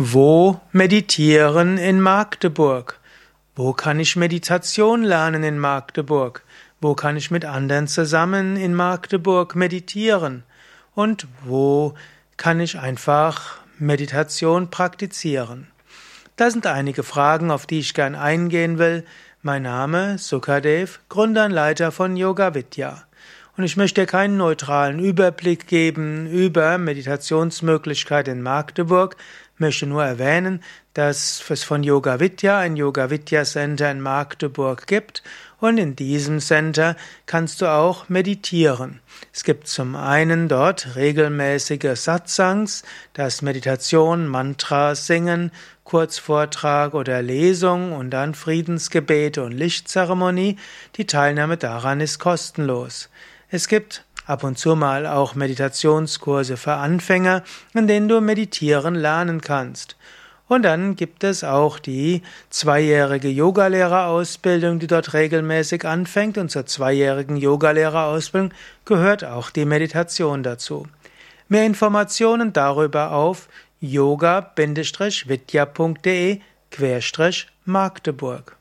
Wo meditieren in Magdeburg? Wo kann ich Meditation lernen in Magdeburg? Wo kann ich mit anderen zusammen in Magdeburg meditieren? Und wo kann ich einfach Meditation praktizieren? Das sind einige Fragen, auf die ich gern eingehen will. Mein Name Sukadev, Gründer und Leiter von Yoga Vidya. Und ich möchte keinen neutralen Überblick geben über Meditationsmöglichkeiten in Magdeburg, möchte nur erwähnen, dass es von Yoga Vidya ein Yoga Vidya Center in Magdeburg gibt und in diesem Center kannst du auch meditieren. Es gibt zum einen dort regelmäßige Satsangs, das Meditation, Mantra singen, Kurzvortrag oder Lesung und dann Friedensgebete und Lichtzeremonie. Die Teilnahme daran ist kostenlos. Es gibt ab und zu mal auch Meditationskurse für Anfänger, in denen du meditieren lernen kannst. Und dann gibt es auch die zweijährige Yogalehrerausbildung, die dort regelmäßig anfängt. Und zur zweijährigen Yogalehrerausbildung gehört auch die Meditation dazu. Mehr Informationen darüber auf yoga-vidya.de Magdeburg